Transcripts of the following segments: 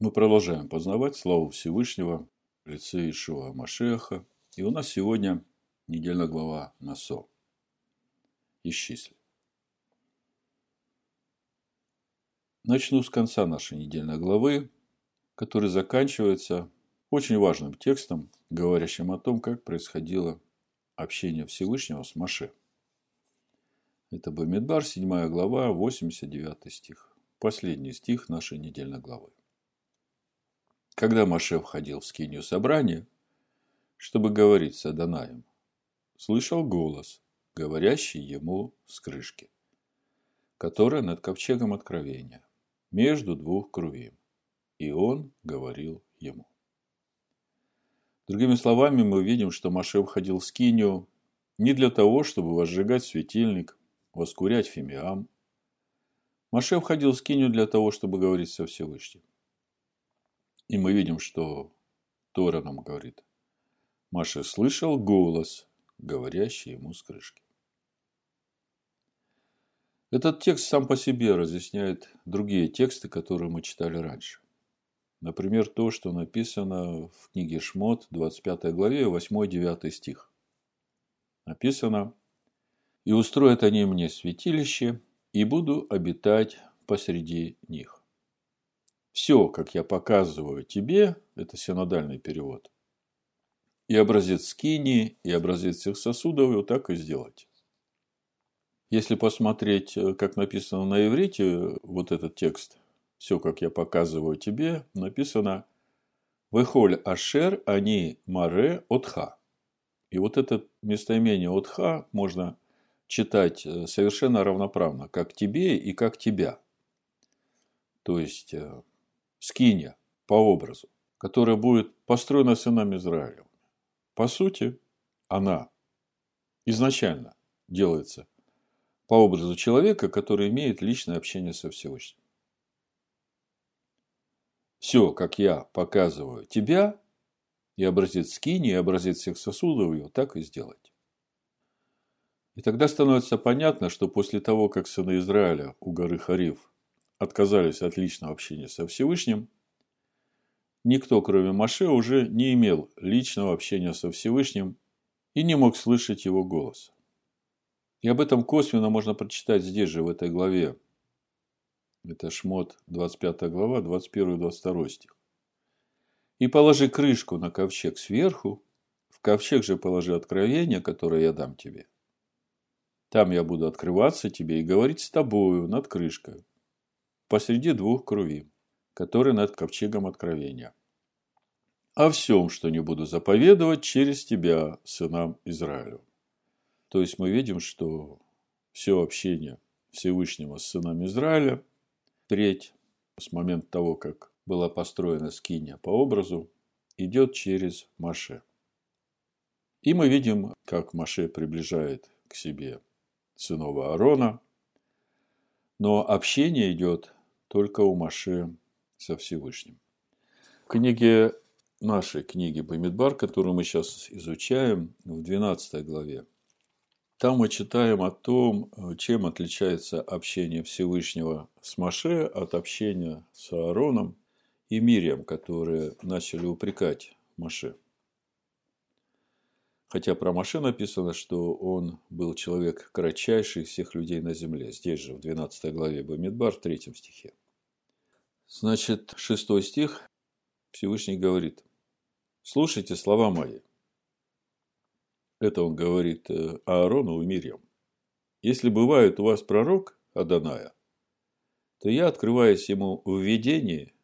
Мы продолжаем познавать славу Всевышнего лице Ишуа Машеха. И у нас сегодня недельная глава Насо. Исчисли. Начну с конца нашей недельной главы, который заканчивается очень важным текстом, говорящим о том, как происходило общение Всевышнего с Маше. Это Бамидбар, 7 глава, 89 стих. Последний стих нашей недельной главы. Когда Маше входил в скинию собрания, чтобы говорить с Адонаем, слышал голос, говорящий ему с крышки, которая над ковчегом откровения, между двух крувим. И он говорил ему. Другими словами, мы видим, что Маше входил в скинию не для того, чтобы возжигать светильник, воскурять фимиам. Маше входил в скинию для того, чтобы говорить со Всевышним. И мы видим, что Тора нам говорит. Маша слышал голос, говорящий ему с крышки. Этот текст сам по себе разъясняет другие тексты, которые мы читали раньше. Например, то, что написано в книге Шмот, 25 главе, 8-9 стих. Написано «И устроят они мне святилище, и буду обитать посреди них». Все, как я показываю тебе, это синодальный перевод, и образец скини, и образец всех сосудов, вот так и сделать. Если посмотреть, э, как написано на иврите, вот этот текст, все, как я показываю тебе, написано «Вехоль ашер они маре отха». И вот это местоимение отха можно читать э, совершенно равноправно, как тебе и как тебя. То есть, скиния по образу, которая будет построена сынами Израиля. По сути, она изначально делается по образу человека, который имеет личное общение со Всевышним. Все, как я показываю тебя, и образец скини, и образец всех сосудов его, так и сделать. И тогда становится понятно, что после того, как сыны Израиля у горы Хариф отказались от личного общения со Всевышним, никто, кроме Маше, уже не имел личного общения со Всевышним и не мог слышать его голос. И об этом косвенно можно прочитать здесь же, в этой главе. Это Шмот, 25 глава, 21-22 стих. «И положи крышку на ковчег сверху, в ковчег же положи откровение, которое я дам тебе. Там я буду открываться тебе и говорить с тобою над крышкой, посреди двух круви, которые над ковчегом откровения. О всем, что не буду заповедовать через тебя, сынам Израилю. То есть мы видим, что все общение Всевышнего с сынами Израиля, треть с момента того, как была построена скиния по образу, идет через Маше. И мы видим, как Маше приближает к себе сынов Аарона, но общение идет только у Маше со Всевышним. В книге нашей книги Бамидбар, которую мы сейчас изучаем, в 12 главе, там мы читаем о том, чем отличается общение Всевышнего с Маше от общения с Аароном и Мирием, которые начали упрекать Маше. Хотя про Маше написано, что он был человек кратчайший всех людей на земле. Здесь же, в 12 главе Бамидбар, в 3 стихе. Значит, 6 стих Всевышний говорит, «Слушайте слова мои». Это он говорит э, Аарону и Мирьям. «Если бывает у вас пророк Аданая, то я, открываясь ему в видении,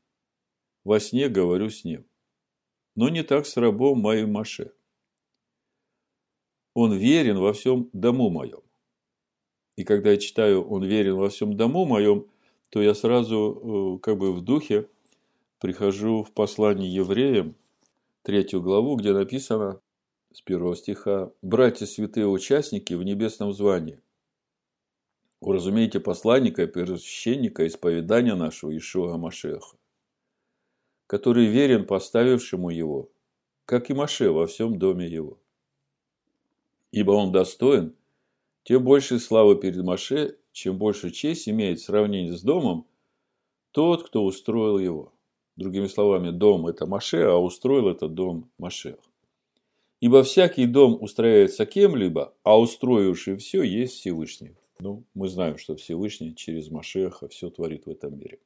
во сне говорю с ним. Но не так с рабом моим Маше он верен во всем дому моем. И когда я читаю «Он верен во всем дому моем», то я сразу э, как бы в духе прихожу в послание евреям, третью главу, где написано с первого стиха «Братья святые участники в небесном звании, уразумейте посланника и первосвященника исповедания нашего Ишуа Машеха, который верен поставившему его, как и Маше во всем доме его ибо он достоин, тем больше славы перед Маше, чем больше честь имеет в сравнении с домом тот, кто устроил его. Другими словами, дом – это Маше, а устроил этот дом Машех. Ибо всякий дом устрояется кем-либо, а устроивший все есть Всевышний. Ну, мы знаем, что Всевышний через Машеха все творит в этом мире.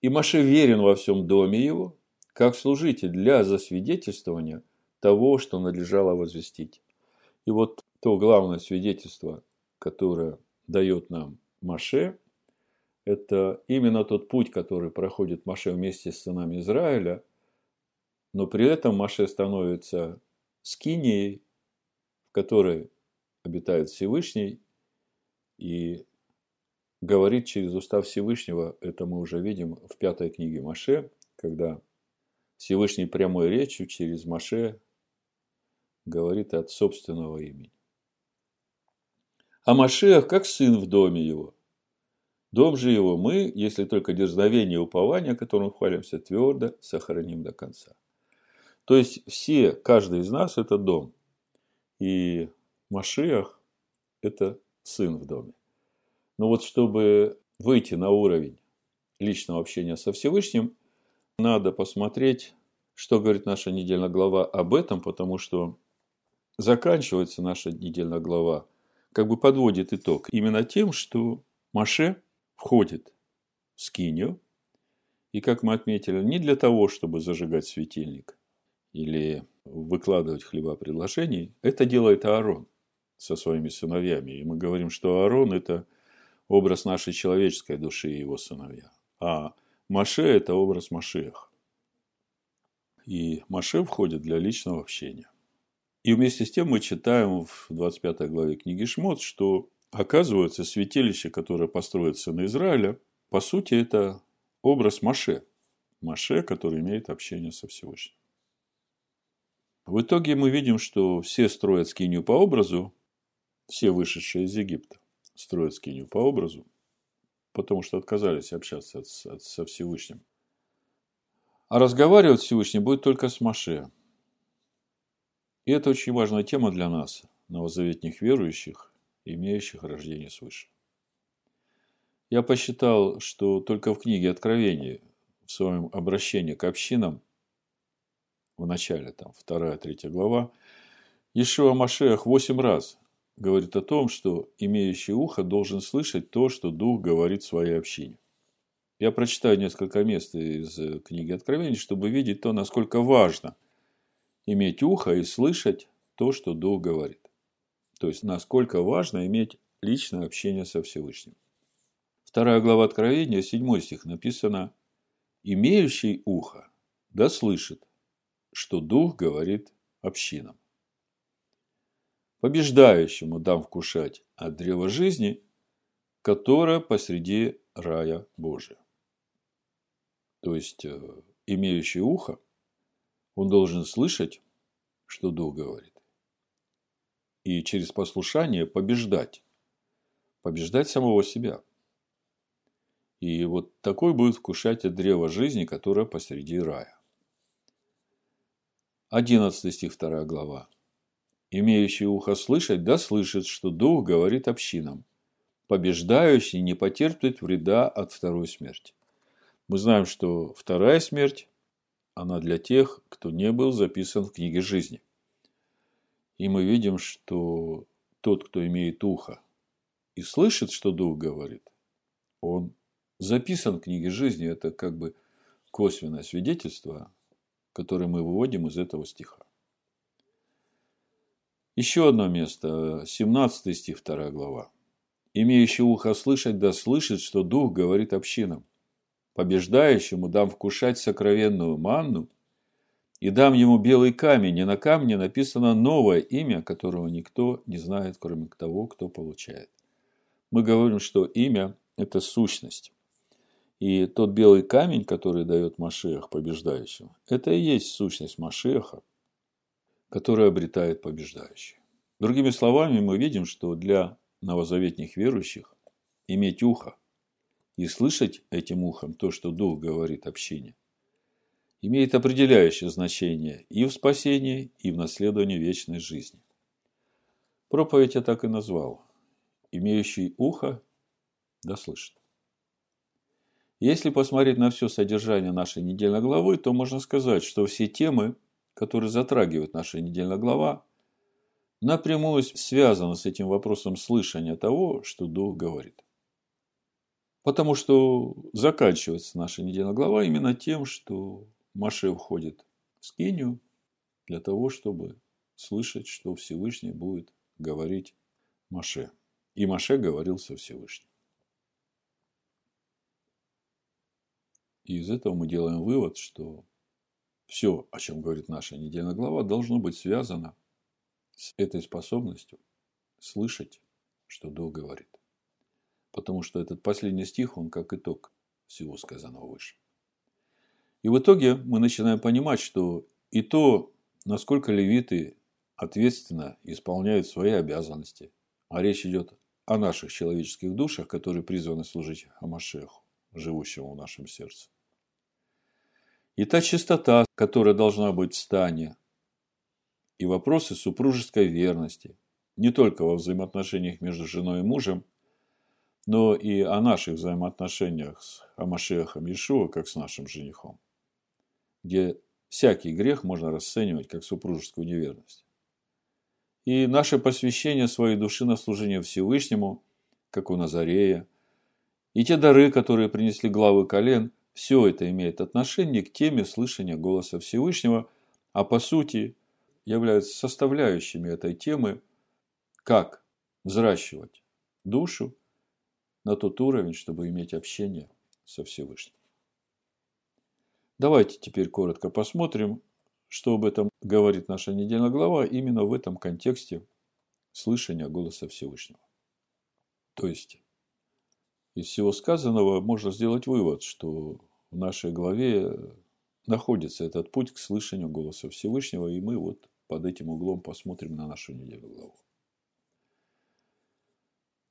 И Маше верен во всем доме его, как служитель для засвидетельствования того, что надлежало возвестить. И вот то главное свидетельство, которое дает нам Маше, это именно тот путь, который проходит Маше вместе с сынами Израиля, но при этом Маше становится скинией, в которой обитает Всевышний, и говорит через устав Всевышнего, это мы уже видим в пятой книге Маше, когда Всевышний прямой речью через Маше говорит от собственного имени. А Машех как сын в доме его. Дом же его мы, если только дерзновение и упование, которым хвалимся, твердо сохраним до конца. То есть все, каждый из нас – это дом. И Машиах – это сын в доме. Но вот чтобы выйти на уровень личного общения со Всевышним, надо посмотреть, что говорит наша недельная глава об этом, потому что заканчивается наша недельная глава, как бы подводит итог именно тем, что Маше входит в скинию, и, как мы отметили, не для того, чтобы зажигать светильник или выкладывать хлеба предложений, это делает Аарон со своими сыновьями. И мы говорим, что Аарон – это образ нашей человеческой души и его сыновья. А Маше – это образ Машех. И Маше входит для личного общения. И вместе с тем мы читаем в 25 главе книги Шмот, что оказывается святилище, которое построится на Израиле, по сути, это образ Маше. Маше, который имеет общение со Всевышним. В итоге мы видим, что все строят скинию по образу, все вышедшие из Египта строят скинию по образу, потому что отказались общаться от, от, со Всевышним. А разговаривать Всевышний будет только с Маше. И это очень важная тема для нас, новозаветних верующих, имеющих рождение свыше. Я посчитал, что только в книге Откровения, в своем обращении к общинам, в начале, там, вторая, третья глава, Ишуа Машех восемь раз говорит о том, что имеющий ухо должен слышать то, что Дух говорит своей общине. Я прочитаю несколько мест из книги Откровений, чтобы видеть то, насколько важно иметь ухо и слышать то, что Дух говорит. То есть, насколько важно иметь личное общение со Всевышним. Вторая глава Откровения, седьмой стих написано «Имеющий ухо, да слышит, что Дух говорит общинам. Побеждающему дам вкушать от древа жизни, которое посреди рая Божия. То есть, э, имеющий ухо, он должен слышать, что Дух говорит. И через послушание побеждать. Побеждать самого себя. И вот такой будет вкушать от древа жизни, которое посреди рая. 11 стих 2 глава. Имеющий ухо слышать, да слышит, что Дух говорит общинам. Побеждающий не потерпит вреда от второй смерти. Мы знаем, что вторая смерть, она для тех, кто не был записан в книге жизни. И мы видим, что тот, кто имеет ухо и слышит, что Дух говорит, он записан в книге жизни. Это как бы косвенное свидетельство который мы выводим из этого стиха. Еще одно место, 17 стих, 2 глава. «Имеющий ухо слышать, да слышит, что Дух говорит общинам. Побеждающему дам вкушать сокровенную манну, и дам ему белый камень, и на камне написано новое имя, которого никто не знает, кроме того, кто получает». Мы говорим, что имя – это сущность. И тот белый камень, который дает Машех побеждающему, это и есть сущность Машеха, которая обретает побеждающий. Другими словами, мы видим, что для новозаветних верующих иметь ухо и слышать этим ухом то, что Дух говорит общине, имеет определяющее значение и в спасении, и в наследовании вечной жизни. Проповедь я так и назвал. Имеющий ухо да слышит. Если посмотреть на все содержание нашей недельной главы, то можно сказать, что все темы, которые затрагивает наша недельная глава, напрямую связаны с этим вопросом слышания того, что Дух говорит. Потому что заканчивается наша недельная глава именно тем, что Маше входит в скинию для того, чтобы слышать, что Всевышний будет говорить Маше. И Маше говорил со Всевышним. И из этого мы делаем вывод, что все, о чем говорит наша недельная глава, должно быть связано с этой способностью слышать, что Дух говорит. Потому что этот последний стих, он как итог всего сказанного выше. И в итоге мы начинаем понимать, что и то, насколько левиты ответственно исполняют свои обязанности, а речь идет о наших человеческих душах, которые призваны служить Амашеху, живущему в нашем сердце. И та чистота, которая должна быть в стане, и вопросы супружеской верности, не только во взаимоотношениях между женой и мужем, но и о наших взаимоотношениях с Амашехом Иешуа, как с нашим женихом, где всякий грех можно расценивать как супружескую неверность. И наше посвящение своей души на служение Всевышнему, как у Назарея, и те дары, которые принесли главы колен, все это имеет отношение к теме слышания голоса Всевышнего, а по сути являются составляющими этой темы, как взращивать душу на тот уровень, чтобы иметь общение со Всевышним. Давайте теперь коротко посмотрим, что об этом говорит наша недельная глава именно в этом контексте слышания голоса Всевышнего. То есть, из всего сказанного можно сделать вывод, что в нашей главе находится этот путь к слышанию голоса Всевышнего, и мы вот под этим углом посмотрим на нашу недельную главу.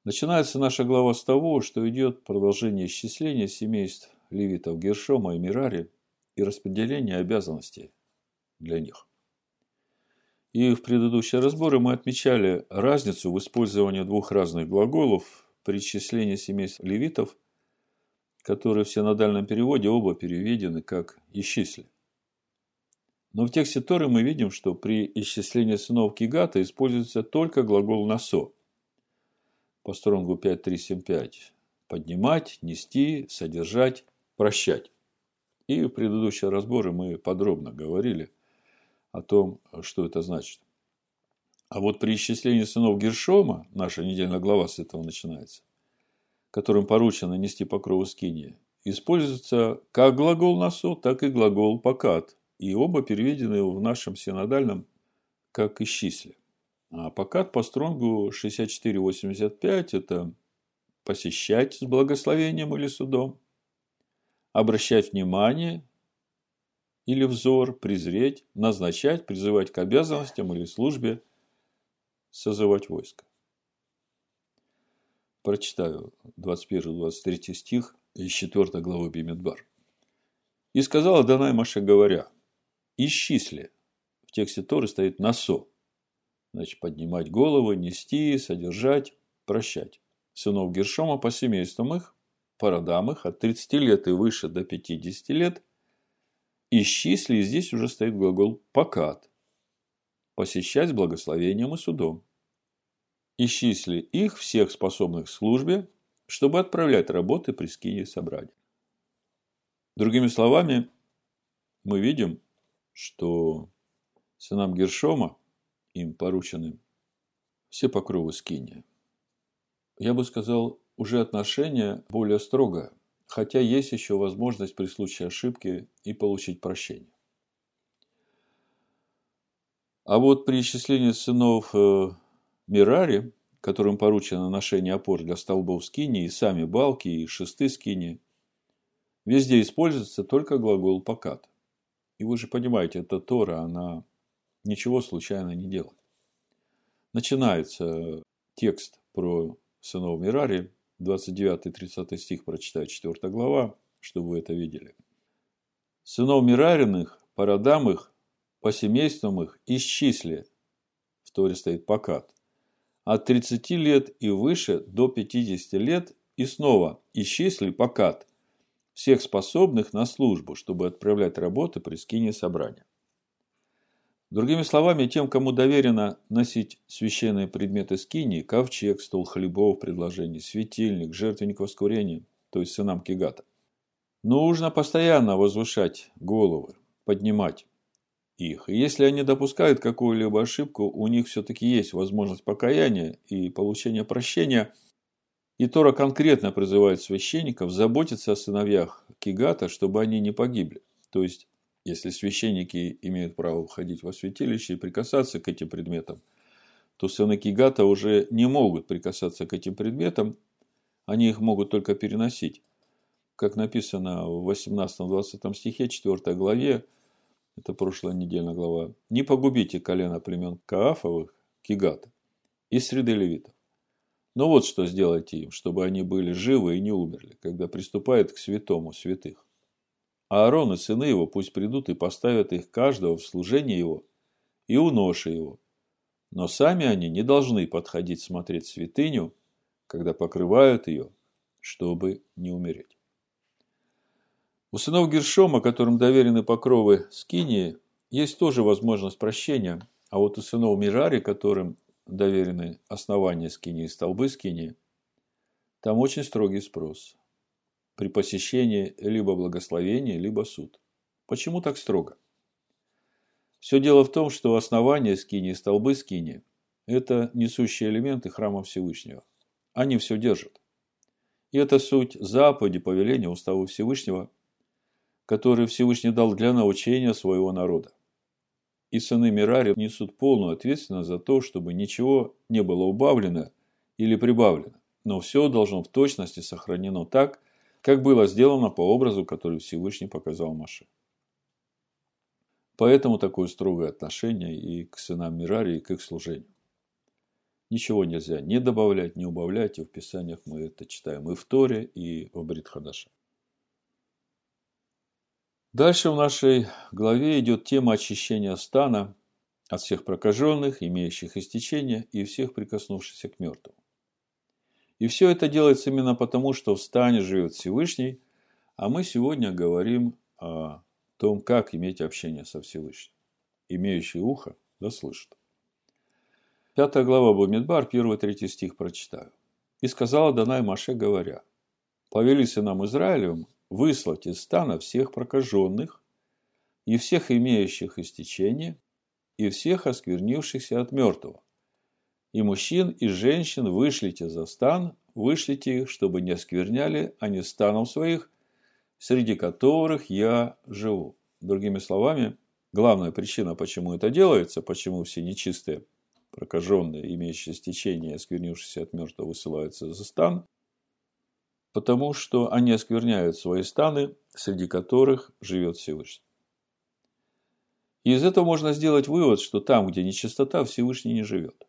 Начинается наша глава с того, что идет продолжение исчисления семейств левитов Гершома и Мирари и распределение обязанностей для них. И в предыдущие разборы мы отмечали разницу в использовании двух разных глаголов при исчислении семейств левитов, которые в синодальном переводе оба переведены как «исчисли». Но в тексте Торы мы видим, что при исчислении сынов Кигата используется только глагол «насо». По стронгу 5.3.7.5. Поднимать, нести, содержать, прощать. И в предыдущие разборы мы подробно говорили о том, что это значит. А вот при исчислении сынов Гершома, наша недельная глава с этого начинается, которым поручено нести покрову скинии, используется как глагол «насо», так и глагол «покат», и оба переведены в нашем синодальном как «исчисли». А покат по стронгу 64.85 – это посещать с благословением или судом, обращать внимание или взор, презреть, назначать, призывать к обязанностям или службе, созывать войско. Прочитаю 21-23 стих из 4 главы Бимедбар. «И сказала Данай Маше, говоря, исчисли». В тексте Торы стоит «насо». Значит, поднимать головы, нести, содержать, прощать. Сынов Гершома по семействам их, по родам их, от 30 лет и выше до 50 лет. Исчисли, и здесь уже стоит глагол «покат». Посещать благословением и судом исчисли их всех способных к службе, чтобы отправлять работы при скине собрания. Другими словами, мы видим, что сынам Гершома, им поручены все покровы скиния. Я бы сказал, уже отношение более строгое, хотя есть еще возможность при случае ошибки и получить прощение. А вот при исчислении сынов э, Мирари, которым поручено ношение опор для столбов скини и сами балки и шесты скини, везде используется только глагол «покат». И вы же понимаете, это Тора, она ничего случайно не делает. Начинается текст про сынов Мирари, 29-30 стих прочитать, 4 глава, чтобы вы это видели. Сынов Мирариных, по родам их, по семействам их, исчисли. В Торе стоит покат от 30 лет и выше до 50 лет и снова исчисли покат всех способных на службу, чтобы отправлять работы при скине собрания. Другими словами, тем, кому доверено носить священные предметы скинии, ковчег, стол хлебов, предложений, светильник, жертвенник воскурения, то есть сынам Кигата, нужно постоянно возвышать головы, поднимать их. И если они допускают какую-либо ошибку, у них все-таки есть возможность покаяния и получения прощения. И Тора конкретно призывает священников заботиться о сыновьях Кигата, чтобы они не погибли. То есть если священники имеют право входить во святилище и прикасаться к этим предметам, то сыны Кигата уже не могут прикасаться к этим предметам, они их могут только переносить. Как написано в 18-20 стихе 4 главе, это прошлая недельная глава, «Не погубите колено племен Каафовых, Кигата, из среды левитов. Но вот что сделайте им, чтобы они были живы и не умерли, когда приступают к святому святых. А Аарон и сыны его пусть придут и поставят их каждого в служение его и у ноши его. Но сами они не должны подходить смотреть святыню, когда покрывают ее, чтобы не умереть. У сынов Гершома, которым доверены покровы Скинии, есть тоже возможность прощения, а вот у сынов Мирари, которым доверены основания Скинии и столбы Скинии, там очень строгий спрос при посещении либо благословение, либо суд. Почему так строго? Все дело в том, что основание скини и столбы скини – это несущие элементы храма Всевышнего. Они все держат. И это суть заповеди, повеления Устава Всевышнего, который Всевышний дал для научения своего народа. И сыны Мирари несут полную ответственность за то, чтобы ничего не было убавлено или прибавлено, но все должно в точности сохранено так, как было сделано по образу, который Всевышний показал Маше. Поэтому такое строгое отношение и к сынам Мирари, и к их служению. Ничего нельзя не добавлять, не убавлять, и в Писаниях мы это читаем и в Торе, и в Бритхадаше. Дальше в нашей главе идет тема очищения стана от всех прокаженных, имеющих истечение, и всех прикоснувшихся к мертвым. И все это делается именно потому, что в стане живет Всевышний, а мы сегодня говорим о том, как иметь общение со Всевышним. Имеющий ухо, да слышит. Пятая глава Бумидбар, первый третий стих прочитаю. «И сказала Данай Маше, говоря, повели нам Израилем выслать из стана всех прокаженных и всех имеющих истечение, и всех осквернившихся от мертвого, и мужчин, и женщин вышлите за стан, вышлите их, чтобы не оскверняли они станов своих, среди которых я живу. Другими словами, главная причина, почему это делается, почему все нечистые, прокаженные, имеющие стечение, осквернившиеся от мертвого, высылаются за стан, потому что они оскверняют свои станы, среди которых живет Всевышний. И из этого можно сделать вывод, что там, где нечистота, Всевышний не живет.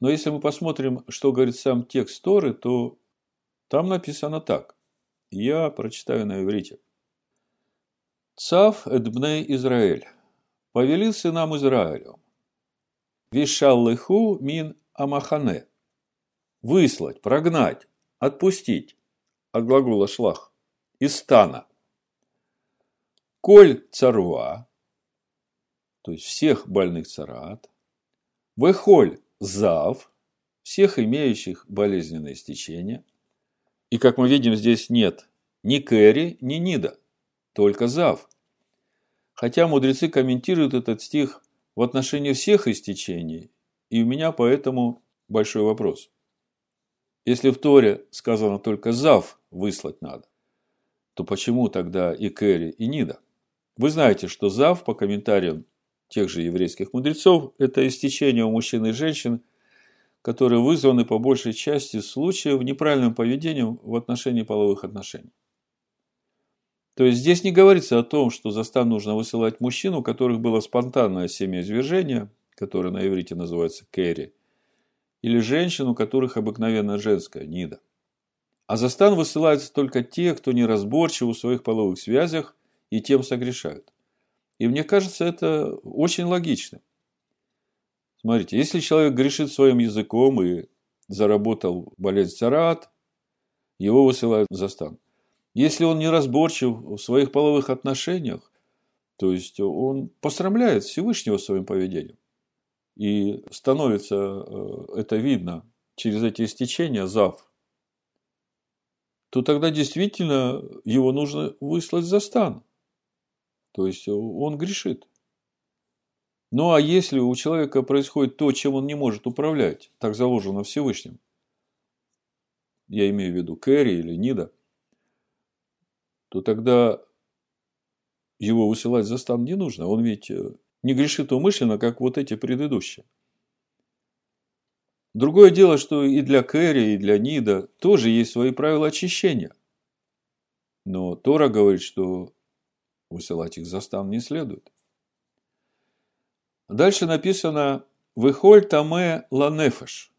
Но если мы посмотрим, что говорит сам текст Торы, то там написано так. Я прочитаю на иврите. Цав эдбней Израиль. Повелил сынам Израилю. Вишаллыху мин амахане. Выслать, прогнать, отпустить. От глагола шлах. Из стана. Коль царва, то есть всех больных царат, выхоль зав, всех имеющих болезненное стечение. И, как мы видим, здесь нет ни Кэри, ни Нида, только зав. Хотя мудрецы комментируют этот стих в отношении всех истечений, и у меня поэтому большой вопрос. Если в Торе сказано только зав выслать надо, то почему тогда и Кэри, и Нида? Вы знаете, что зав, по комментариям тех же еврейских мудрецов, это истечение у мужчин и женщин, которые вызваны по большей части случаев неправильным поведением в отношении половых отношений. То есть здесь не говорится о том, что за стан нужно высылать мужчин, у которых было спонтанное семяизвержение, которое на иврите называется кэри, или женщин, у которых обыкновенно женская нида. А за стан высылаются только те, кто неразборчив в своих половых связях и тем согрешают. И мне кажется, это очень логично. Смотрите, если человек грешит своим языком и заработал болезнь царат, его высылают за стан. Если он неразборчив в своих половых отношениях, то есть он посрамляет Всевышнего своим поведением. И становится э, это видно через эти истечения зав, то тогда действительно его нужно выслать за стан. То есть он грешит. Ну а если у человека происходит то, чем он не может управлять, так заложено Всевышним, я имею в виду Кэрри или Нида, то тогда его высылать за стан не нужно. Он ведь э, не грешит умышленно, как вот эти предыдущие. Другое дело, что и для Кэрри, и для Нида тоже есть свои правила очищения. Но Тора говорит, что высылать их за стан не следует. Дальше написано «Выхоль таме ланефеш».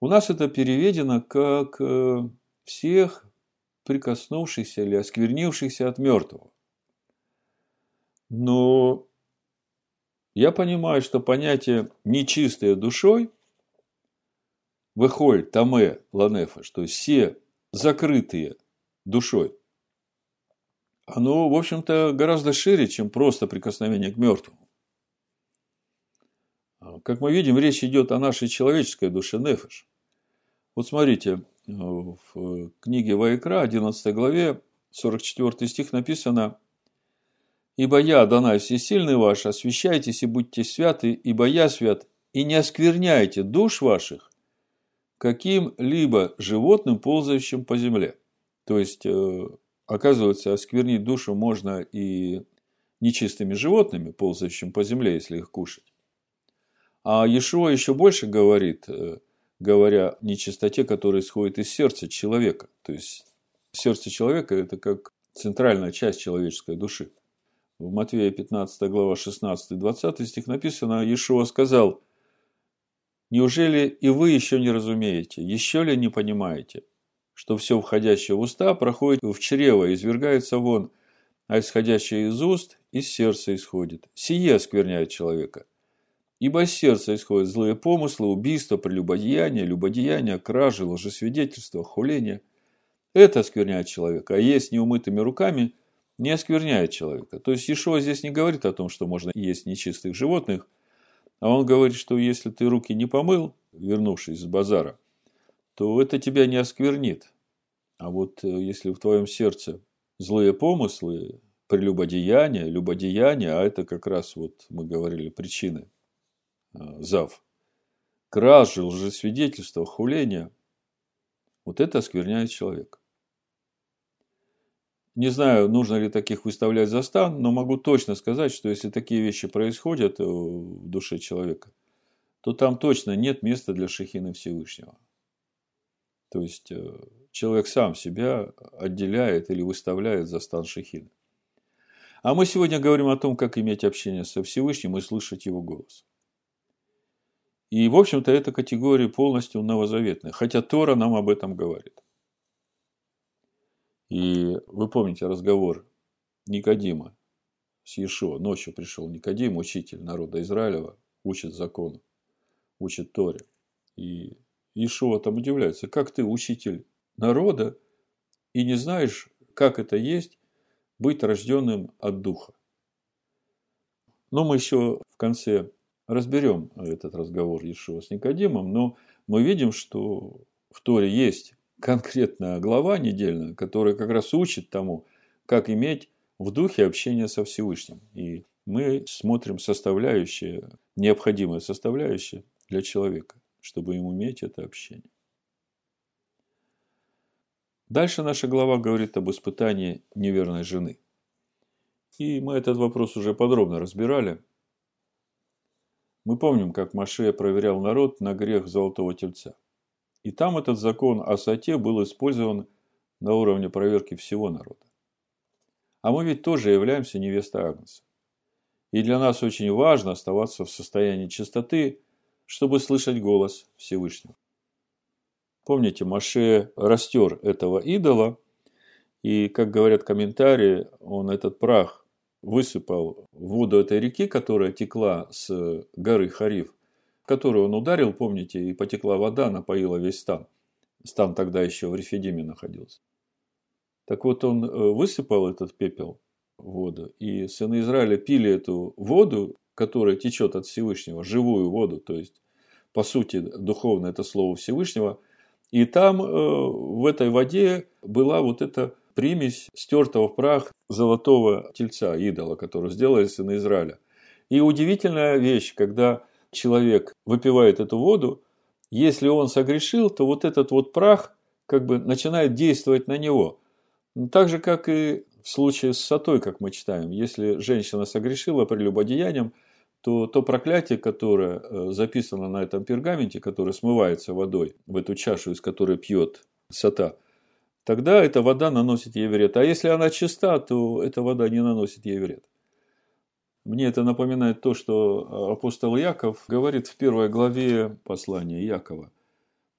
У нас это переведено как э, «всех прикоснувшихся или осквернившихся от мертвого». Но я понимаю, что понятие «нечистая душой» выхоль, таме, ланефа, что все закрытые душой, оно, в общем-то, гораздо шире, чем просто прикосновение к мертвому. Как мы видим, речь идет о нашей человеческой душе нефеш. Вот смотрите, в книге Вайкра, 11 главе, 44 стих написано «Ибо я, Данай Всесильный ваш, освящайтесь и будьте святы, ибо я свят, и не оскверняйте душ ваших каким-либо животным, ползающим по земле». То есть, э, оказывается, осквернить душу можно и нечистыми животными, ползающими по земле, если их кушать. А Иешуа еще больше говорит, э, говоря о нечистоте, которая исходит из сердца человека. То есть, сердце человека – это как центральная часть человеческой души. В Матвея 15 глава 16-20 стих написано, Иешуа сказал, «Неужели и вы еще не разумеете, еще ли не понимаете, что все входящее в уста проходит в чрево и извергается вон, а исходящее из уст из сердца исходит. Сие оскверняет человека. Ибо из сердца исходят злые помыслы, убийства, прелюбодеяния, любодеяния, кражи, лжесвидетельства, хуления. Это оскверняет человека, а есть неумытыми руками не оскверняет человека. То есть Ишуа здесь не говорит о том, что можно есть нечистых животных, а он говорит, что если ты руки не помыл, вернувшись с базара, то это тебя не осквернит. А вот э, если в твоем сердце злые помыслы, прелюбодеяния, любодеяния, а это как раз вот мы говорили причины Э, зав. Кражи, лжесвидетельства, хуления. Вот это оскверняет человека. Не знаю, нужно ли таких выставлять за стан, но могу точно сказать, что если такие вещи происходят э, в душе человека, то там точно нет места для Шехина Всевышнего. То есть э, человек сам себя отделяет или выставляет за стан Шехина. А мы сегодня говорим о том, как иметь общение со Всевышним и слышать его голос. И, в общем-то, эта категория полностью новозаветная, хотя Тора нам об этом говорит. И вы помните разговор Никодима с Иешуа. Ночью пришел Никодим, учитель народа Израилева, учит закону, учит Торе. И Иешуа там удивляется, как ты учитель народа и не знаешь, как это есть быть рожденным от Духа. Но мы еще в конце разберем этот разговор Иешуа с Никодимом, но мы видим, что в Торе есть конкретная глава недельная, которая как раз учит тому, как иметь в духе общение со Всевышним. И мы смотрим составляющие, необходимые составляющие для человека, чтобы ему иметь это общение. Дальше наша глава говорит об испытании неверной жены. И мы этот вопрос уже подробно разбирали. Мы помним, как Маше проверял народ на грех Золотого Тельца. И там этот закон о сате был использован на уровне проверки всего народа. А мы ведь тоже являемся невестой Агнца. И для нас очень важно оставаться в состоянии чистоты, чтобы слышать голос Всевышнего. Помните, Маше растер этого идола, и, как говорят комментарии, он этот прах высыпал в воду этой реки, которая текла с горы Хариф, в которую он ударил, помните, и потекла вода, напоила весь стан. Стан тогда еще в Рефидиме находился. Так вот, он э, высыпал этот пепел в воду, и сыны Израиля пили эту воду, которая течет от Всевышнего, живую воду, то есть, по сути, духовно это слово Всевышнего. И там э, в этой воде была вот эта примесь стертого в прах золотого тельца, идола, который сделали сыны Израиля. И удивительная вещь, когда человек выпивает эту воду, если он согрешил, то вот этот вот прах как бы начинает действовать на него. Так же, как и в случае с сатой, как мы читаем. Если женщина согрешила прелюбодеянием, то то проклятие, которое э, записано на этом пергаменте, которое смывается водой в эту чашу, из которой пьет сата, тогда эта вода наносит ей вред. А если она чиста, то эта вода не наносит ей вред. Мне это напоминает то, что апостол Яков говорит в первой главе послания Якова.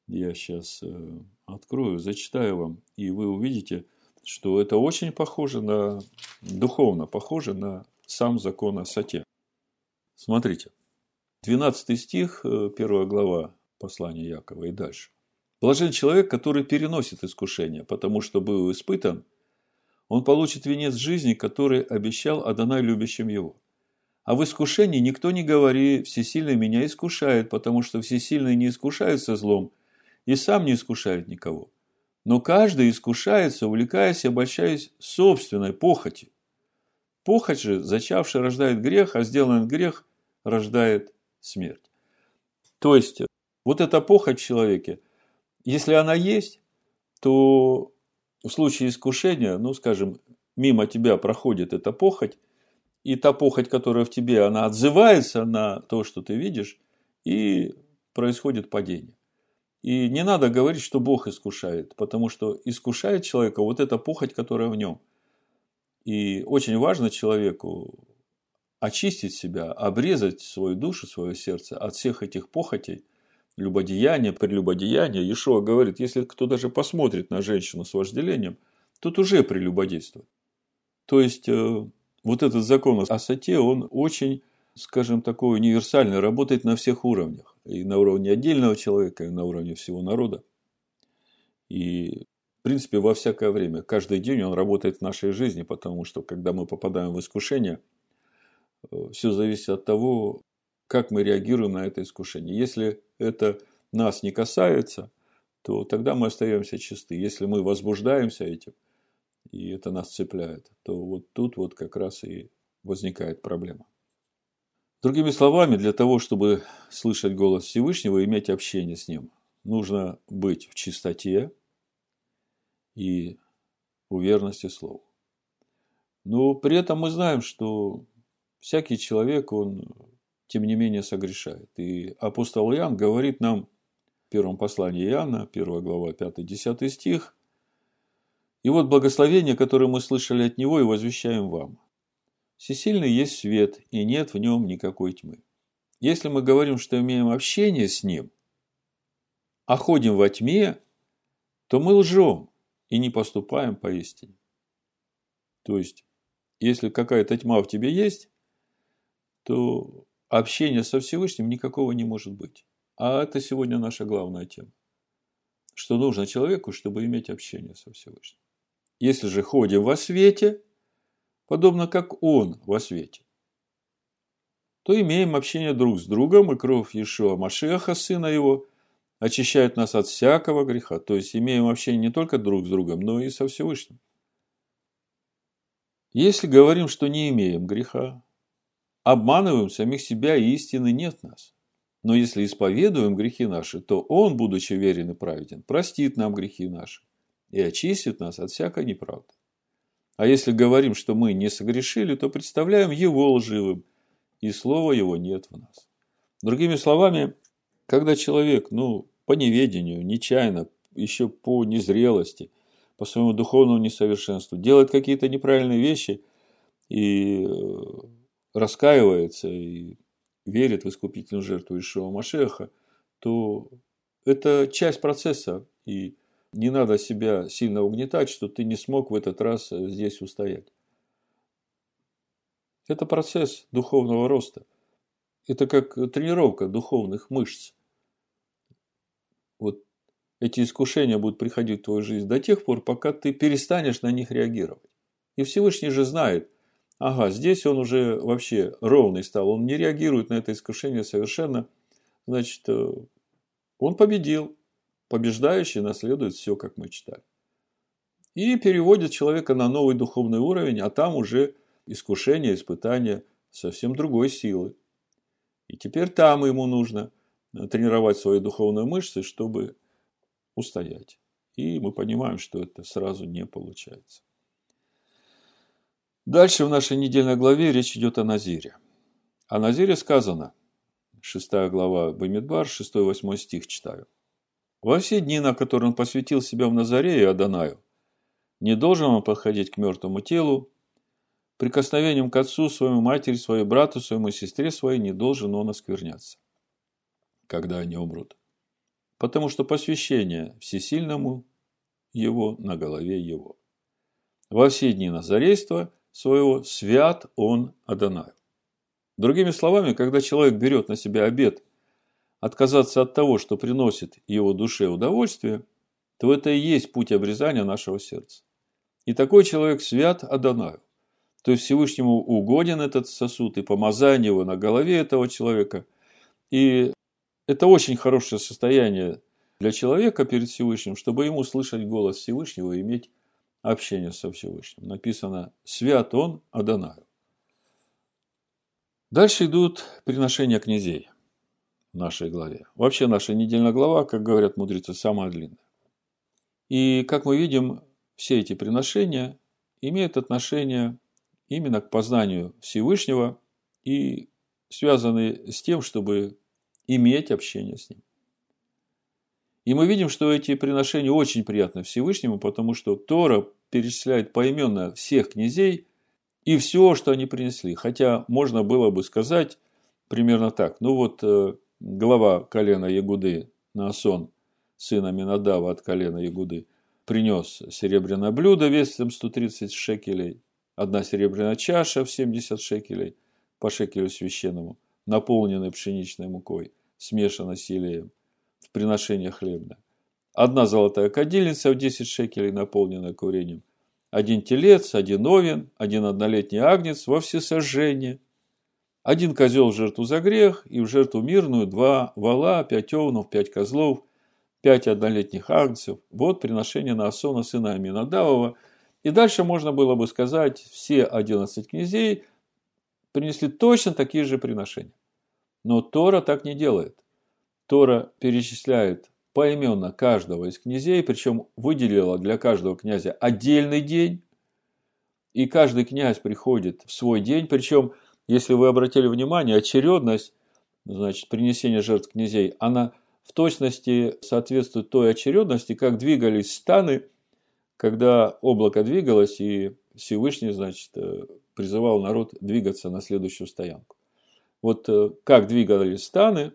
Я сейчас э, открою, зачитаю вам, и вы увидите, что это очень похоже на, духовно похоже на сам закон о сате. Смотрите, 12 стих, э, первая глава послания Якова и дальше. Блажен человек, который переносит искушение, потому что был испытан, он получит венец жизни, который обещал Адонай любящим его. А в искушении никто не говори, всесильный меня искушает, потому что всесильный не искушается злом, и сам не искушает никого. Но каждый искушается, увлекаясь и обольщаясь собственной похотью. Похоть же, зачавший, рождает грех, а сделанный грех рождает смерть. То есть, вот эта похоть в человеке, если она есть, то в случае искушения, ну, скажем, мимо тебя проходит эта похоть, и та похоть, которая в тебе, она отзывается на то, что ты видишь, и происходит падение. И не надо говорить, что Бог искушает, потому что искушает человека вот эта похоть, которая в нем. И очень важно человеку очистить себя, обрезать свою душу, свое сердце от всех этих похотей, любодеяния, прелюбодеяния. Ишуа говорит, если кто даже посмотрит на женщину с вожделением, тот уже прелюбодействует. То есть, э, вот этот закон о сате, он очень, скажем, такой универсальный, работает на всех уровнях. И на уровне отдельного человека, и на уровне всего народа. И, в принципе, во всякое время. Каждый день он работает в нашей жизни, потому что, когда мы попадаем в искушение, э, все зависит от того, как мы реагируем на это искушение. Если это нас не касается, то тогда мы остаемся чисты. Если мы возбуждаемся этим – и это нас цепляет, то вот тут вот как раз и возникает проблема. Другими словами, для того, чтобы слышать голос Всевышнего и иметь общение с Ним, нужно быть в чистоте и в верности Слову. Но при этом мы знаем, что всякий человек, он тем не менее согрешает. И апостол Иоанн говорит нам в первом послании Иоанна, 1 глава, 5-10 стих – и вот благословение, которое мы слышали от Него и возвещаем вам. Всесильный есть свет, и нет в нем никакой тьмы. Если мы говорим, что имеем общение с Ним, а ходим во тьме, то мы лжем и не поступаем поистине. То есть, если какая-то тьма в тебе есть, то общения со Всевышним никакого не может быть. А это сегодня наша главная тема. Что нужно человеку, чтобы иметь общение со Всевышним. Если же ходим во свете, подобно как Он во свете, то имеем общение друг с другом, и кровь Иешуа Машеха, Сына Его, очищает нас от всякого греха. То есть имеем общение не только друг с другом, но и со Всевышним. Если говорим, что не имеем греха, обманываем самих себя, и истины нет нас. Но если исповедуем грехи наши, то Он, будучи верен и праведен, простит нам грехи наши и очистит нас от всякой неправды. А если говорим, что мы не согрешили, то представляем его лживым, и слова его нет в нас. Другими словами, когда человек, ну, по неведению, нечаянно, еще по незрелости, по своему духовному несовершенству, делает какие-то неправильные вещи и э, раскаивается, и верит в искупительную жертву Ишуа Машеха, то это часть процесса, и не надо себя сильно угнетать, что ты не смог в этот раз э, здесь устоять. Это процесс духовного роста. Это как тренировка духовных мышц. Вот эти искушения будут приходить в твою жизнь до тех пор, пока ты перестанешь на них реагировать. И Всевышний же знает, ага, здесь он уже вообще ровный стал, он не реагирует на это искушение совершенно, значит, э, он победил, побеждающий наследует все, как мы читали. И переводит человека на новый духовный уровень, а там уже искушение, испытание совсем другой силы. И теперь там ему нужно тренировать свои духовные мышцы, чтобы устоять. И мы понимаем, что это сразу не получается. Дальше в нашей недельной главе речь идет о Назире. О Назире сказано, 6 глава Бамидбар, 6-8 стих читаю. «Во все дни, на которые он посвятил себя в Назаре и Адонаю, не должен он подходить к мертвому телу, прикосновением к отцу, своему матери, своему брату, своему сестре своей не должен он оскверняться, когда они умрут. Потому что посвящение всесильному его на голове его. Во все дни назарейства своего свят он Адонаю. Другими словами, когда человек берет на себя обет отказаться от того, что приносит его душе удовольствие, то это и есть путь обрезания нашего сердца. И такой человек свят Адонаю. То есть Всевышнему угоден этот сосуд и помазание его на голове этого человека. И это очень хорошее состояние для человека перед Всевышним, чтобы ему слышать голос Всевышнего и иметь общение со Всевышним. Написано «Свят он Адонаю». Дальше идут приношения князей нашей главе. Вообще наша недельная глава, как говорят мудрецы, самая длинная. И, как мы видим, все эти приношения имеют отношение именно к познанию Всевышнего и связаны с тем, чтобы иметь общение с Ним. И мы видим, что эти приношения очень приятны Всевышнему, потому что Тора перечисляет поименно всех князей и все, что они принесли. Хотя можно было бы сказать примерно так. Ну вот э, глава колена Ягуды Наасон, сына Минадава от колена Ягуды, принес серебряное блюдо весом 130 шекелей, одна серебряная чаша в 70 шекелей по шекелю священному, наполненной пшеничной мукой, смешанной с елеем в приношение хлебное. Одна золотая кадильница в 10 шекелей, наполненная курением. Один телец, один овен, один однолетний агнец во всесожжение. Один козел в жертву за грех и в жертву мирную два вала, пять овнов, пять козлов, пять однолетних агнцев. Вот приношение на Асона, сына Аминадавова. И дальше можно было бы сказать, все 11 князей принесли точно такие же приношения. Но Тора так не делает. Тора перечисляет поименно каждого из князей, причем выделила для каждого князя отдельный день, и каждый князь приходит в свой день, причем, если вы обратили внимание, очередность, значит, принесения жертв князей, она в точности соответствует той очередности, как двигались станы, когда облако двигалось, и Всевышний, значит, э, призывал народ двигаться на следующую стоянку. Вот э, как двигались станы,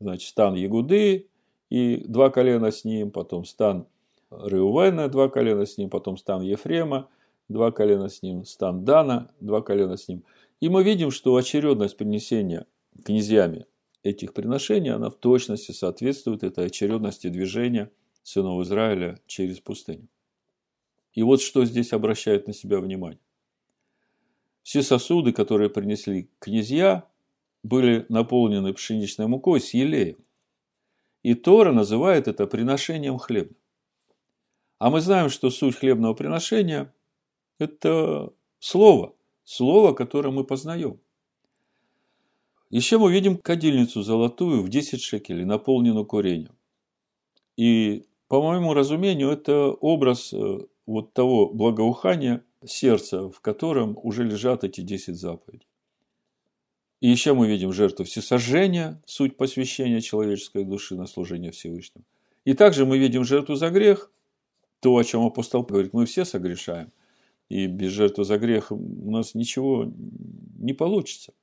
значит, стан Ягуды и два колена с ним, потом стан Реувена, два колена с ним, потом стан Ефрема, два колена с ним, стан Дана, два колена с ним. И мы видим, что очередность принесения князьями этих приношений, она в точности соответствует этой очередности движения сынов Израиля через пустыню. И вот что здесь обращает на себя внимание. Все сосуды, которые принесли князья, были наполнены пшеничной мукой с елеем. И Тора называет это приношением хлеба. А мы знаем, что суть хлебного приношения – это слово, слово, которое мы познаем. Еще мы видим кадильницу золотую в 10 шекелей, наполненную курением. И, по моему разумению, это образ э, вот того благоухания сердца, в котором уже лежат эти 10 заповедей. И еще мы видим жертву всесожжения, суть посвящения человеческой души на служение Всевышнему. И также мы видим жертву за грех, то, о чем апостол говорит, мы все согрешаем. И без жертвы за грех у нас ничего не получится.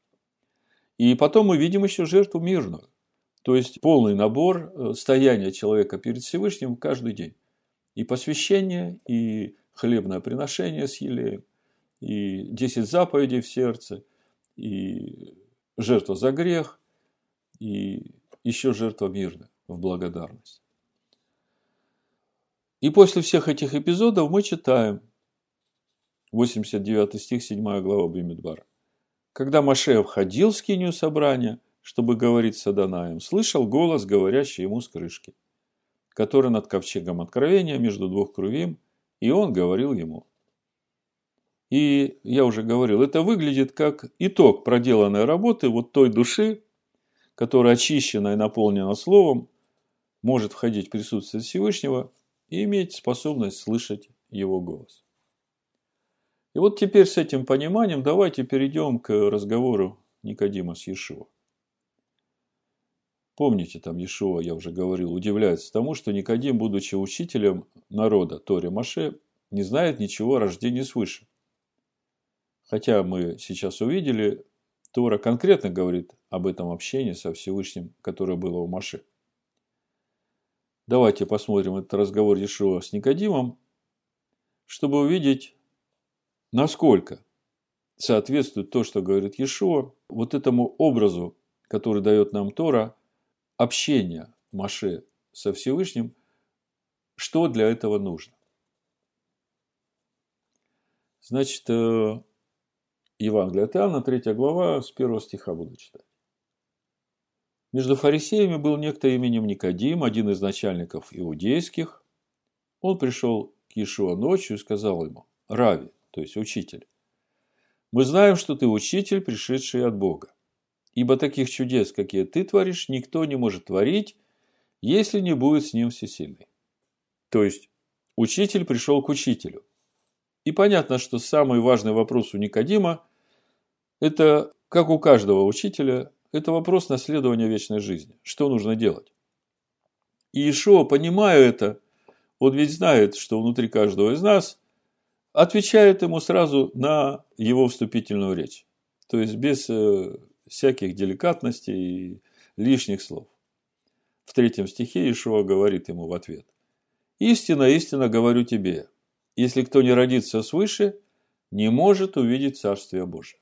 И потом мы видим еще жертву мирную. То есть полный набор э, стояния человека перед Всевышним каждый день. И посвящение, и хлебное приношение с елеем, и 10 заповедей в сердце, и жертва за грех и еще жертва мирная в благодарность. И после всех этих эпизодов мы читаем 89 стих, 7 глава Бимидбара. Когда Маше входил в скинию собрания, чтобы говорить с Аданаем, слышал голос, говорящий ему с крышки, который над ковчегом откровения между двух крувим, и он говорил ему. И я уже говорил, это выглядит как итог проделанной работы вот той души, которая очищена и наполнена Словом, может входить в присутствие Всевышнего и иметь способность слышать Его голос. И вот теперь с этим пониманием давайте перейдем к разговору Никодима с Иешуа. Помните, там Иешуа, я уже говорил, удивляется тому, что Никодим, будучи учителем народа Торе Маше, не знает ничего о рождении свыше. Хотя мы сейчас увидели, Тора конкретно говорит об этом общении со Всевышним, которое было у Маше. Давайте посмотрим этот разговор Иешуа с Никодимом, чтобы увидеть, насколько соответствует то, что говорит Иешуа, вот этому образу, который дает нам Тора, общения Маше со Всевышним, что для этого нужно. Значит, э, Евангелие от Иоанна, 3 глава, с 1 стиха буду читать. Между фарисеями был некто именем Никодим, один из начальников иудейских. Он пришел к Иешуа ночью и сказал ему, Рави, то есть учитель, мы знаем, что ты учитель, пришедший от Бога. Ибо таких чудес, какие ты творишь, никто не может творить, если не будет с ним всесильный. То есть, учитель пришел к учителю. И понятно, что самый важный вопрос у Никодима – это, как у каждого учителя, это вопрос наследования вечной жизни. Что нужно делать? И Ишуа, понимая это, он ведь знает, что внутри каждого из нас, отвечает ему сразу на его вступительную речь. То есть без э, всяких деликатностей и лишних слов. В третьем стихе Ишуа говорит ему в ответ. «Истина, истина говорю тебе, если кто не родится свыше, не может увидеть Царствие Божие».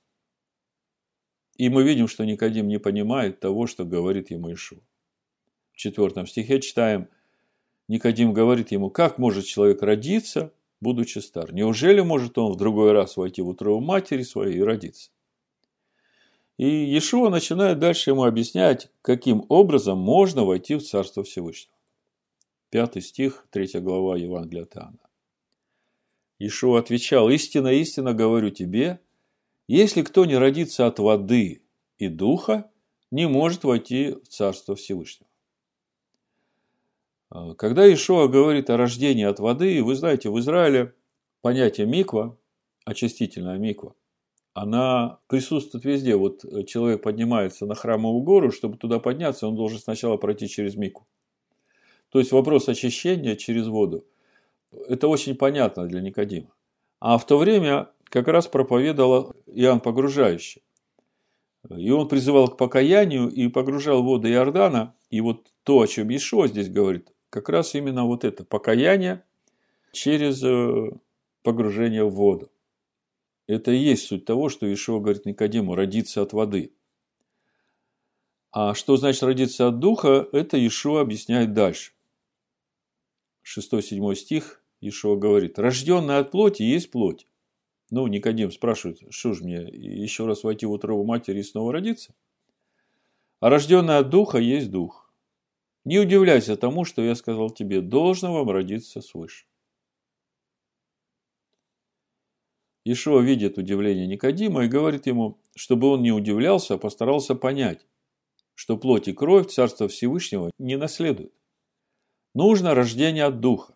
И мы видим, что Никодим не понимает того, что говорит ему Ишу. В четвертом стихе читаем, Никодим говорит ему, как может человек родиться, будучи стар? Неужели может он в другой раз войти в утробу матери своей и родиться? И Иешуа начинает дальше ему объяснять, каким образом можно войти в Царство Всевышнего. Пятый стих, третья глава Евангелия от Иоанна. Иешуа отвечал, «Истина, истина говорю тебе, если кто не родится от воды и духа, не может войти в Царство Всевышнего. А, когда Ишуа говорит о рождении от воды, вы знаете, в Израиле понятие миква, очистительная миква, она присутствует везде. Вот человек поднимается на храмовую гору, чтобы туда подняться, он должен сначала пройти через мику. То есть вопрос очищения через воду. Это очень понятно для Никодима. А в то время как раз проповедовал Иоанн Погружающий. И он призывал к покаянию и погружал воды Иордана. И вот то, о чем Ишуа здесь говорит, как раз именно вот это покаяние через э, погружение в воду. Это и есть суть того, что Ишуа говорит Никодиму, родиться от воды. А что значит родиться от духа, это Ишуа объясняет дальше. 6-7 стих Ишуа говорит, рожденный от плоти есть плоть, ну, Никодим спрашивает, что ж мне, еще раз войти в утробу матери и снова родиться? А рожденный от духа есть дух. Не удивляйся тому, что я сказал тебе, должно вам родиться свыше. Ишуа видит удивление Никодима и говорит ему, чтобы он не удивлялся, а постарался понять, что плоть и кровь Царства Всевышнего не наследуют. Нужно рождение от Духа.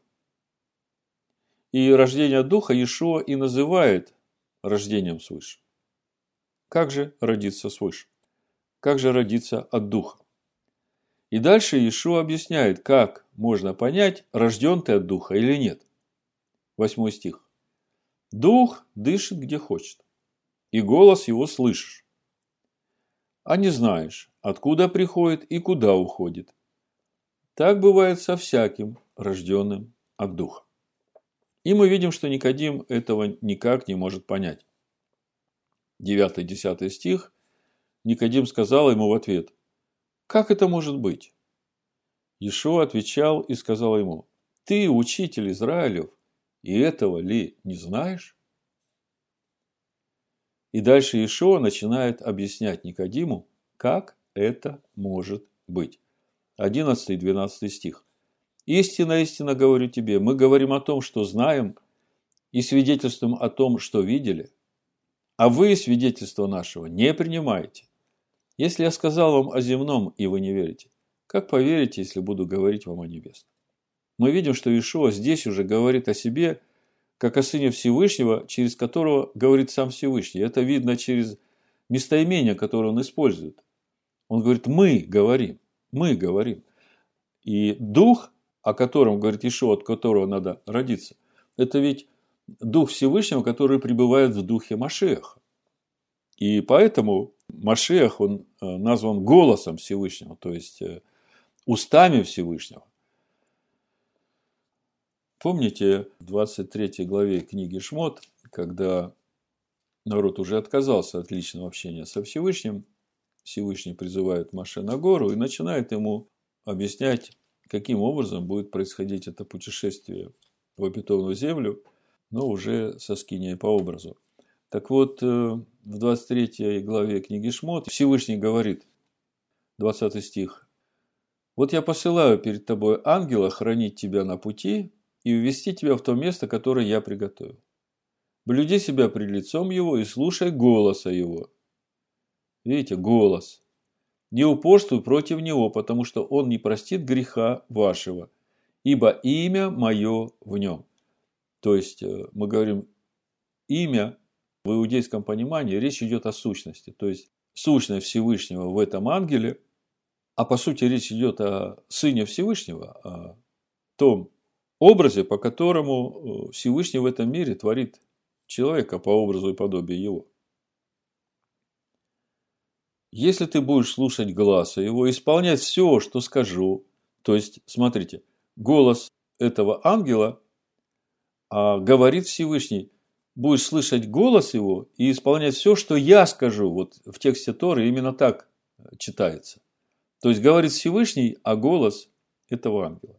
И рождение Духа Иешуа и называет рождением свыше. Как же родиться свыше? Как же родиться от Духа? И дальше Иешуа объясняет, как можно понять, рожден ты от Духа или нет. Восьмой стих. Дух дышит где хочет, и голос его слышишь. А не знаешь, откуда приходит и куда уходит. Так бывает со всяким, рожденным от Духа. И мы видим, что Никодим этого никак не может понять. 9-10 стих. Никодим сказал ему в ответ, «Как это может быть?» Ишуа отвечал и сказал ему, Ты учитель Израилев, и этого ли не знаешь? И дальше Ишуа начинает объяснять Никодиму, как это может быть. 11 и 12 стих. «Истина, истина говорю тебе, мы говорим о том, что знаем, и свидетельствуем о том, что видели, а вы свидетельство нашего не принимаете. Если я сказал вам о земном, и вы не верите, как поверите, если буду говорить вам о небесном? Мы видим, что Ишуа здесь уже говорит о себе, как о Сыне Всевышнего, через которого говорит сам Всевышний. Это видно через местоимение, которое он использует. Он говорит, мы говорим, мы говорим. И дух, о котором говорит Ишуа, от которого надо родиться, это ведь дух Всевышнего, который пребывает в духе Машеха. И поэтому Машех, он э, назван голосом Всевышнего, то есть э, устами Всевышнего. Помните в 23 главе книги Шмот, когда народ уже отказался от личного общения со Всевышним, Всевышний призывает Маше на гору и начинает ему объяснять, каким образом будет происходить это путешествие в обетованную землю, но уже со скинией по образу. Так вот, э, в 23 главе книги Шмот Всевышний говорит, 20 стих, «Вот я посылаю перед тобой ангела хранить тебя на пути и увести тебя в то место, которое я приготовил. Блюди себя пред лицом его и слушай голоса его». Видите, голос. Не упорствуй против него, потому что он не простит греха вашего, ибо имя мое в нем. То есть, э, мы говорим, имя в иудейском понимании речь идет о сущности. То есть сущность Всевышнего в этом ангеле, а по сути речь идет о Сыне Всевышнего, о том образе, по которому э, Всевышний в этом мире творит человека по образу и подобию его. Если ты будешь слушать глаза его, исполнять все, что скажу, то есть, смотрите, голос этого ангела а говорит Всевышний, будешь слышать голос его и исполнять все, что я скажу. Вот в тексте Торы именно так читается. То есть говорит Всевышний, а голос этого ангела.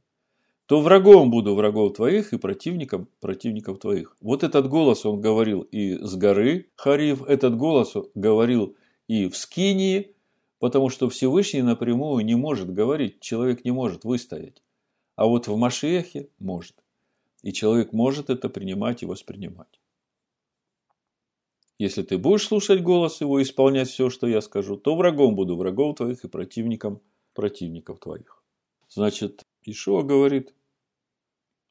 То врагом буду врагов твоих и противником противников твоих. Вот этот голос он говорил и с горы Хариф, этот голос говорил и в Скинии, потому что Всевышний напрямую не может говорить, человек не может выстоять. А вот в Машехе может. И человек может это принимать и воспринимать. Если ты будешь слушать голос его и исполнять все, что я скажу, то врагом буду врагов твоих и противником противников твоих. Значит, Ишуа говорит,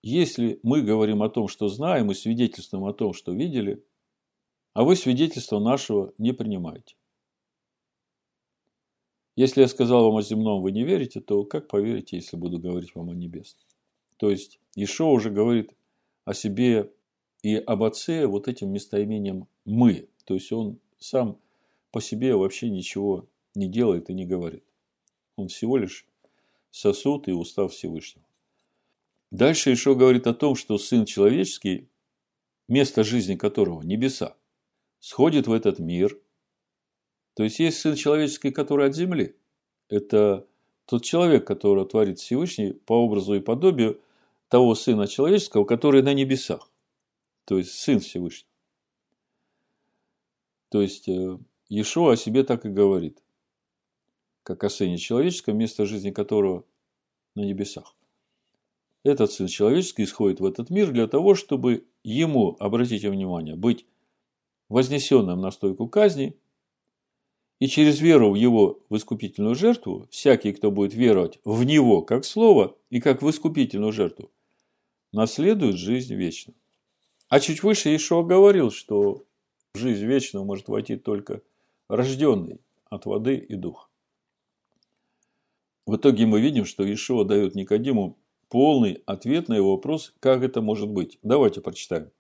если мы говорим о том, что знаем, и свидетельствуем о том, что видели, а вы свидетельство нашего не принимаете. Если я сказал вам о земном, вы не верите, то как поверите, если буду говорить вам о небесном? То есть, Ишо уже говорит о себе и отце вот этим местоимением «мы». То есть, он сам по себе вообще ничего не делает и не говорит. Он всего лишь сосуд и устав Всевышнего. Дальше еще говорит о том, что Сын Человеческий, место жизни которого – небеса, сходит в этот мир. То есть, есть Сын Человеческий, который от земли. Это тот человек, которого творит Всевышний по образу и подобию того Сына Человеческого, который на небесах. То есть, Сын Всевышний. То есть, э, Иешуа о себе так и говорит. Как о Сыне Человеческом, место жизни которого на небесах. Этот Сын Человеческий исходит в этот мир для того, чтобы ему, обратите внимание, быть вознесенным на стойку казни, и через веру в его в искупительную жертву, всякий, кто будет веровать в него как слово и как в искупительную жертву, наследует жизнь вечную. А чуть выше Ишуа говорил, что в жизнь вечную может войти только рожденный от воды и духа. В итоге мы видим, что Ишуа дает Никодиму полный ответ на его вопрос, как это может быть. Давайте прочитаем.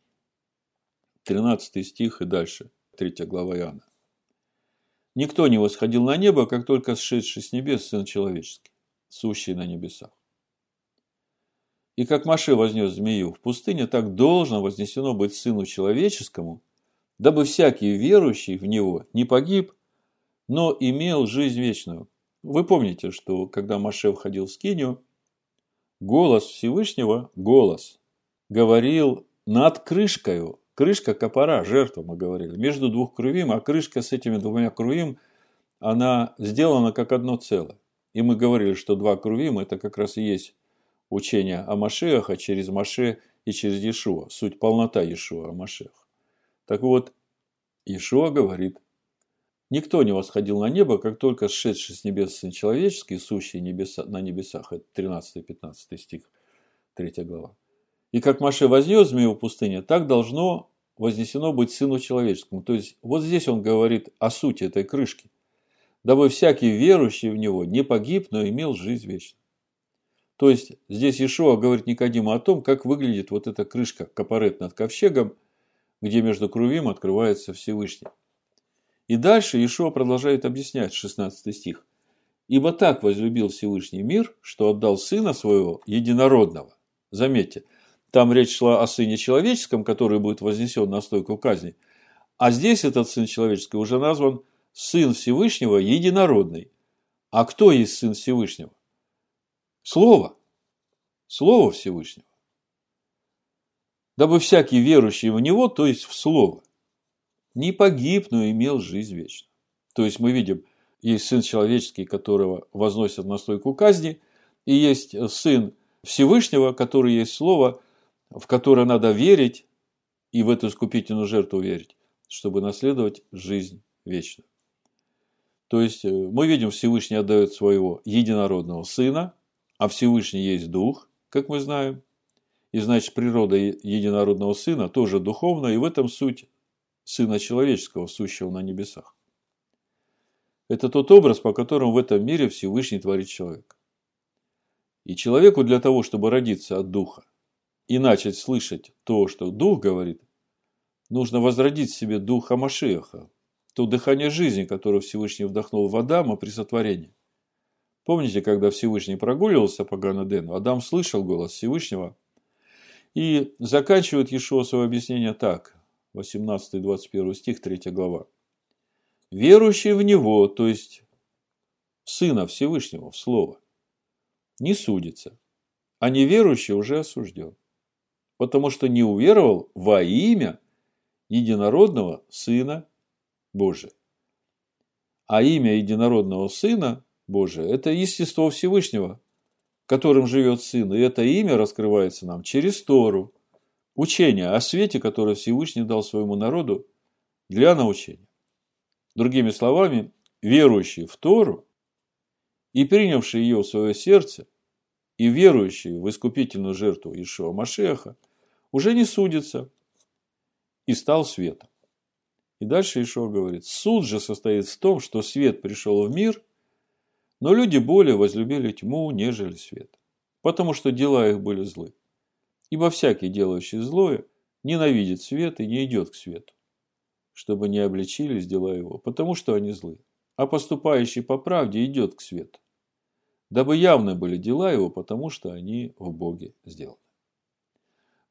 13 стих и дальше, 3 глава Иоанна. Никто не восходил на небо, как только сшедший с небес Сын Человеческий, сущий на небесах. И как Маше вознес змею в пустыне, так должно вознесено быть Сыну Человеческому, дабы всякий верующий в Него не погиб, но имел жизнь вечную. Вы помните, что когда Маше входил в скинию, голос Всевышнего, голос, говорил над крышкою, крышка копора, жертва, мы говорили, между двух крувим, а крышка с этими двумя крувим, она сделана как одно целое. И мы говорили, что два крувим – это как раз и есть учение о Машеях, а через Маше и через Иешуа. Суть полнота Иешуа о Машеях. Так вот, Иешуа говорит, никто не восходил на небо, как только сшедший с небес Сын Человеческий, сущий небеса, на небесах. Это 13-15 стих, 3 глава. И как Маше вознес змею в пустыне, так должно вознесено быть Сыну Человеческому. То есть, вот здесь он говорит о сути этой крышки. Дабы всякий верующий в него не погиб, но имел жизнь вечную. То есть, здесь Ишуа говорит Никодиму о том, как выглядит вот эта крышка, капарет над ковчегом, где между крувим открывается Всевышний. И дальше Ишуа продолжает объяснять 16 стих. «Ибо так возлюбил Всевышний мир, что отдал Сына Своего Единородного». Заметьте, там речь шла о Сыне Человеческом, который будет вознесен на стойку казни. А здесь этот Сын Человеческий уже назван Сын Всевышнего Единородный. А кто есть Сын Всевышнего? Слово. Слово Всевышнего. Дабы всякий верующий в Него, то есть в Слово, не погиб, но имел жизнь вечную. То есть мы видим, есть Сын Человеческий, которого возносят на стойку казни, и есть Сын Всевышнего, который есть Слово, в которое надо верить и в эту искупительную жертву верить, чтобы наследовать жизнь вечную. То есть э, мы видим, Всевышний отдает своего единородного Сына, а Всевышний есть Дух, как мы знаем. И значит, природа единородного Сына тоже духовная, и в этом суть Сына Человеческого, сущего на небесах. Это тот образ, по которому в этом мире Всевышний творит человека. И человеку для того, чтобы родиться от Духа и начать слышать то, что Дух говорит, нужно возродить в себе Духа Машеха, то дыхание жизни, которое Всевышний вдохнул в Адама при сотворении. Помните, когда Всевышний прогуливался по Ганадену, Адам слышал голос Всевышнего и заканчивает Ешуа свое объяснение так, 18-21 стих, 3 глава. Верующий в Него, то есть Сына Всевышнего, в Слово, не судится, а неверующий уже осужден, потому что не уверовал во имя единородного Сына Божия. А имя единородного Сына Божия – это естество Всевышнего, которым живет Сын. И это имя раскрывается нам через Тору, учение о свете, которое Всевышний дал своему народу для научения. Другими словами, верующие в Тору и принявшие ее в свое сердце, и верующие в искупительную жертву Ишуа Машеха, уже не судятся и стал светом. И дальше Ишуа говорит, суд же состоит в том, что свет пришел в мир, но люди более возлюбили тьму, нежели свет, потому что дела их были злы. Ибо всякий, делающий злое, ненавидит свет и не идет к свету, чтобы не обличились дела его, потому что они злы. А поступающий по правде идет к свету, дабы явны были дела его, потому что они в Боге сделаны.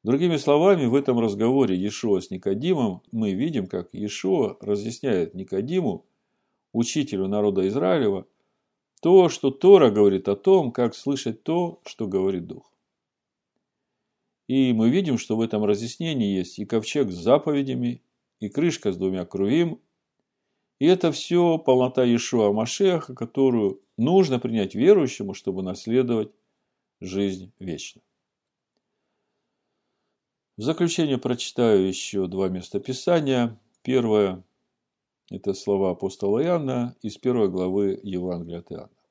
Другими словами, в этом разговоре Иешуа с Никодимом мы видим, как Иешуа разъясняет Никодиму, учителю народа Израилева, то, что Тора говорит о том, как слышать то, что говорит Дух. И мы видим, что в этом разъяснении есть и ковчег с заповедями, и крышка с двумя крувим. И это все полнота Иешуа Машеха, которую нужно принять верующему, чтобы наследовать жизнь вечную. В заключение прочитаю еще два местописания. Первое – это слова апостола Иоанна из первой главы Евангелия от Иоанна.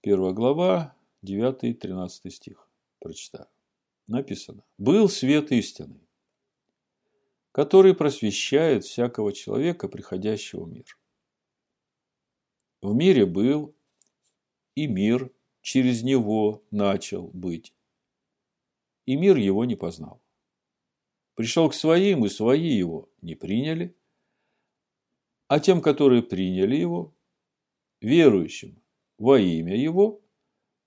Первая глава, 9-13 стих. Прочитаю. Написано. «Был свет истины, который просвещает всякого человека, приходящего в мир. В мире был, и мир через него начал быть и мир его не познал. Пришел к своим, и свои его не приняли, а тем, которые приняли его, верующим во имя его,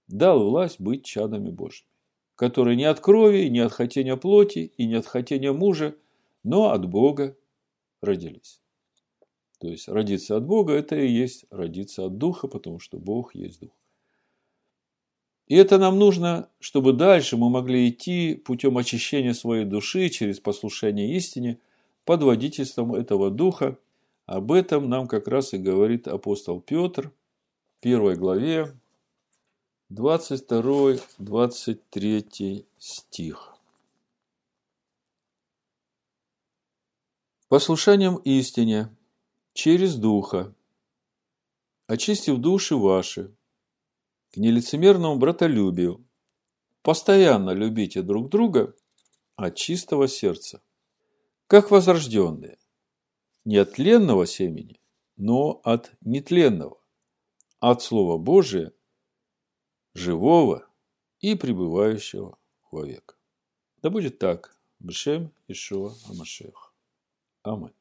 дал власть быть чадами Божьими, которые не от крови, не от хотения плоти и не от хотения мужа, но от Бога родились. То есть родиться от Бога – это и есть родиться от Духа, потому что Бог есть Дух. И это нам нужно, чтобы дальше мы могли идти путем очищения своей души через послушание истине под водительством этого Духа. Об этом нам как раз и говорит апостол Петр в первой главе, 22-23 стих. Послушанием истине через Духа, очистив души ваши, к нелицемерному братолюбию, постоянно любите друг друга от чистого сердца, как возрожденные, не от тленного семени, но от нетленного, от Слова Божия, живого и пребывающего вовек. Да будет так. Бешем Ишуа Амашех. Аминь.